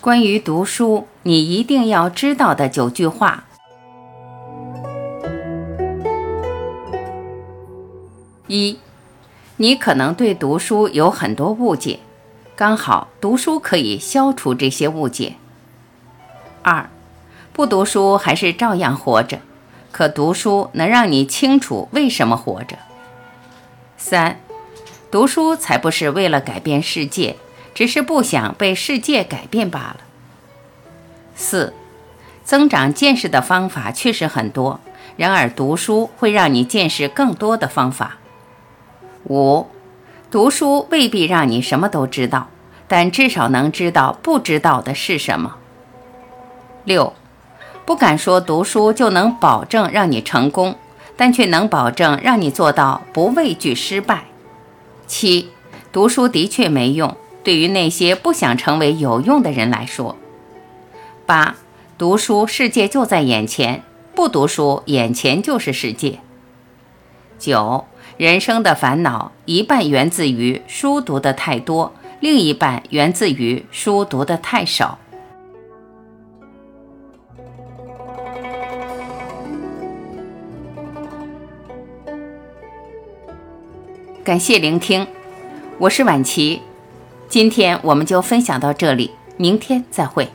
关于读书，你一定要知道的九句话。一，你可能对读书有很多误解，刚好读书可以消除这些误解。二，不读书还是照样活着，可读书能让你清楚为什么活着。三，读书才不是为了改变世界。只是不想被世界改变罢了。四，增长见识的方法确实很多，然而读书会让你见识更多的方法。五，读书未必让你什么都知道，但至少能知道不知道的是什么。六，不敢说读书就能保证让你成功，但却能保证让你做到不畏惧失败。七，读书的确没用。对于那些不想成为有用的人来说，八读书世界就在眼前，不读书眼前就是世界。九人生的烦恼一半源自于书读的太多，另一半源自于书读的太少。感谢聆听，我是晚琪。今天我们就分享到这里，明天再会。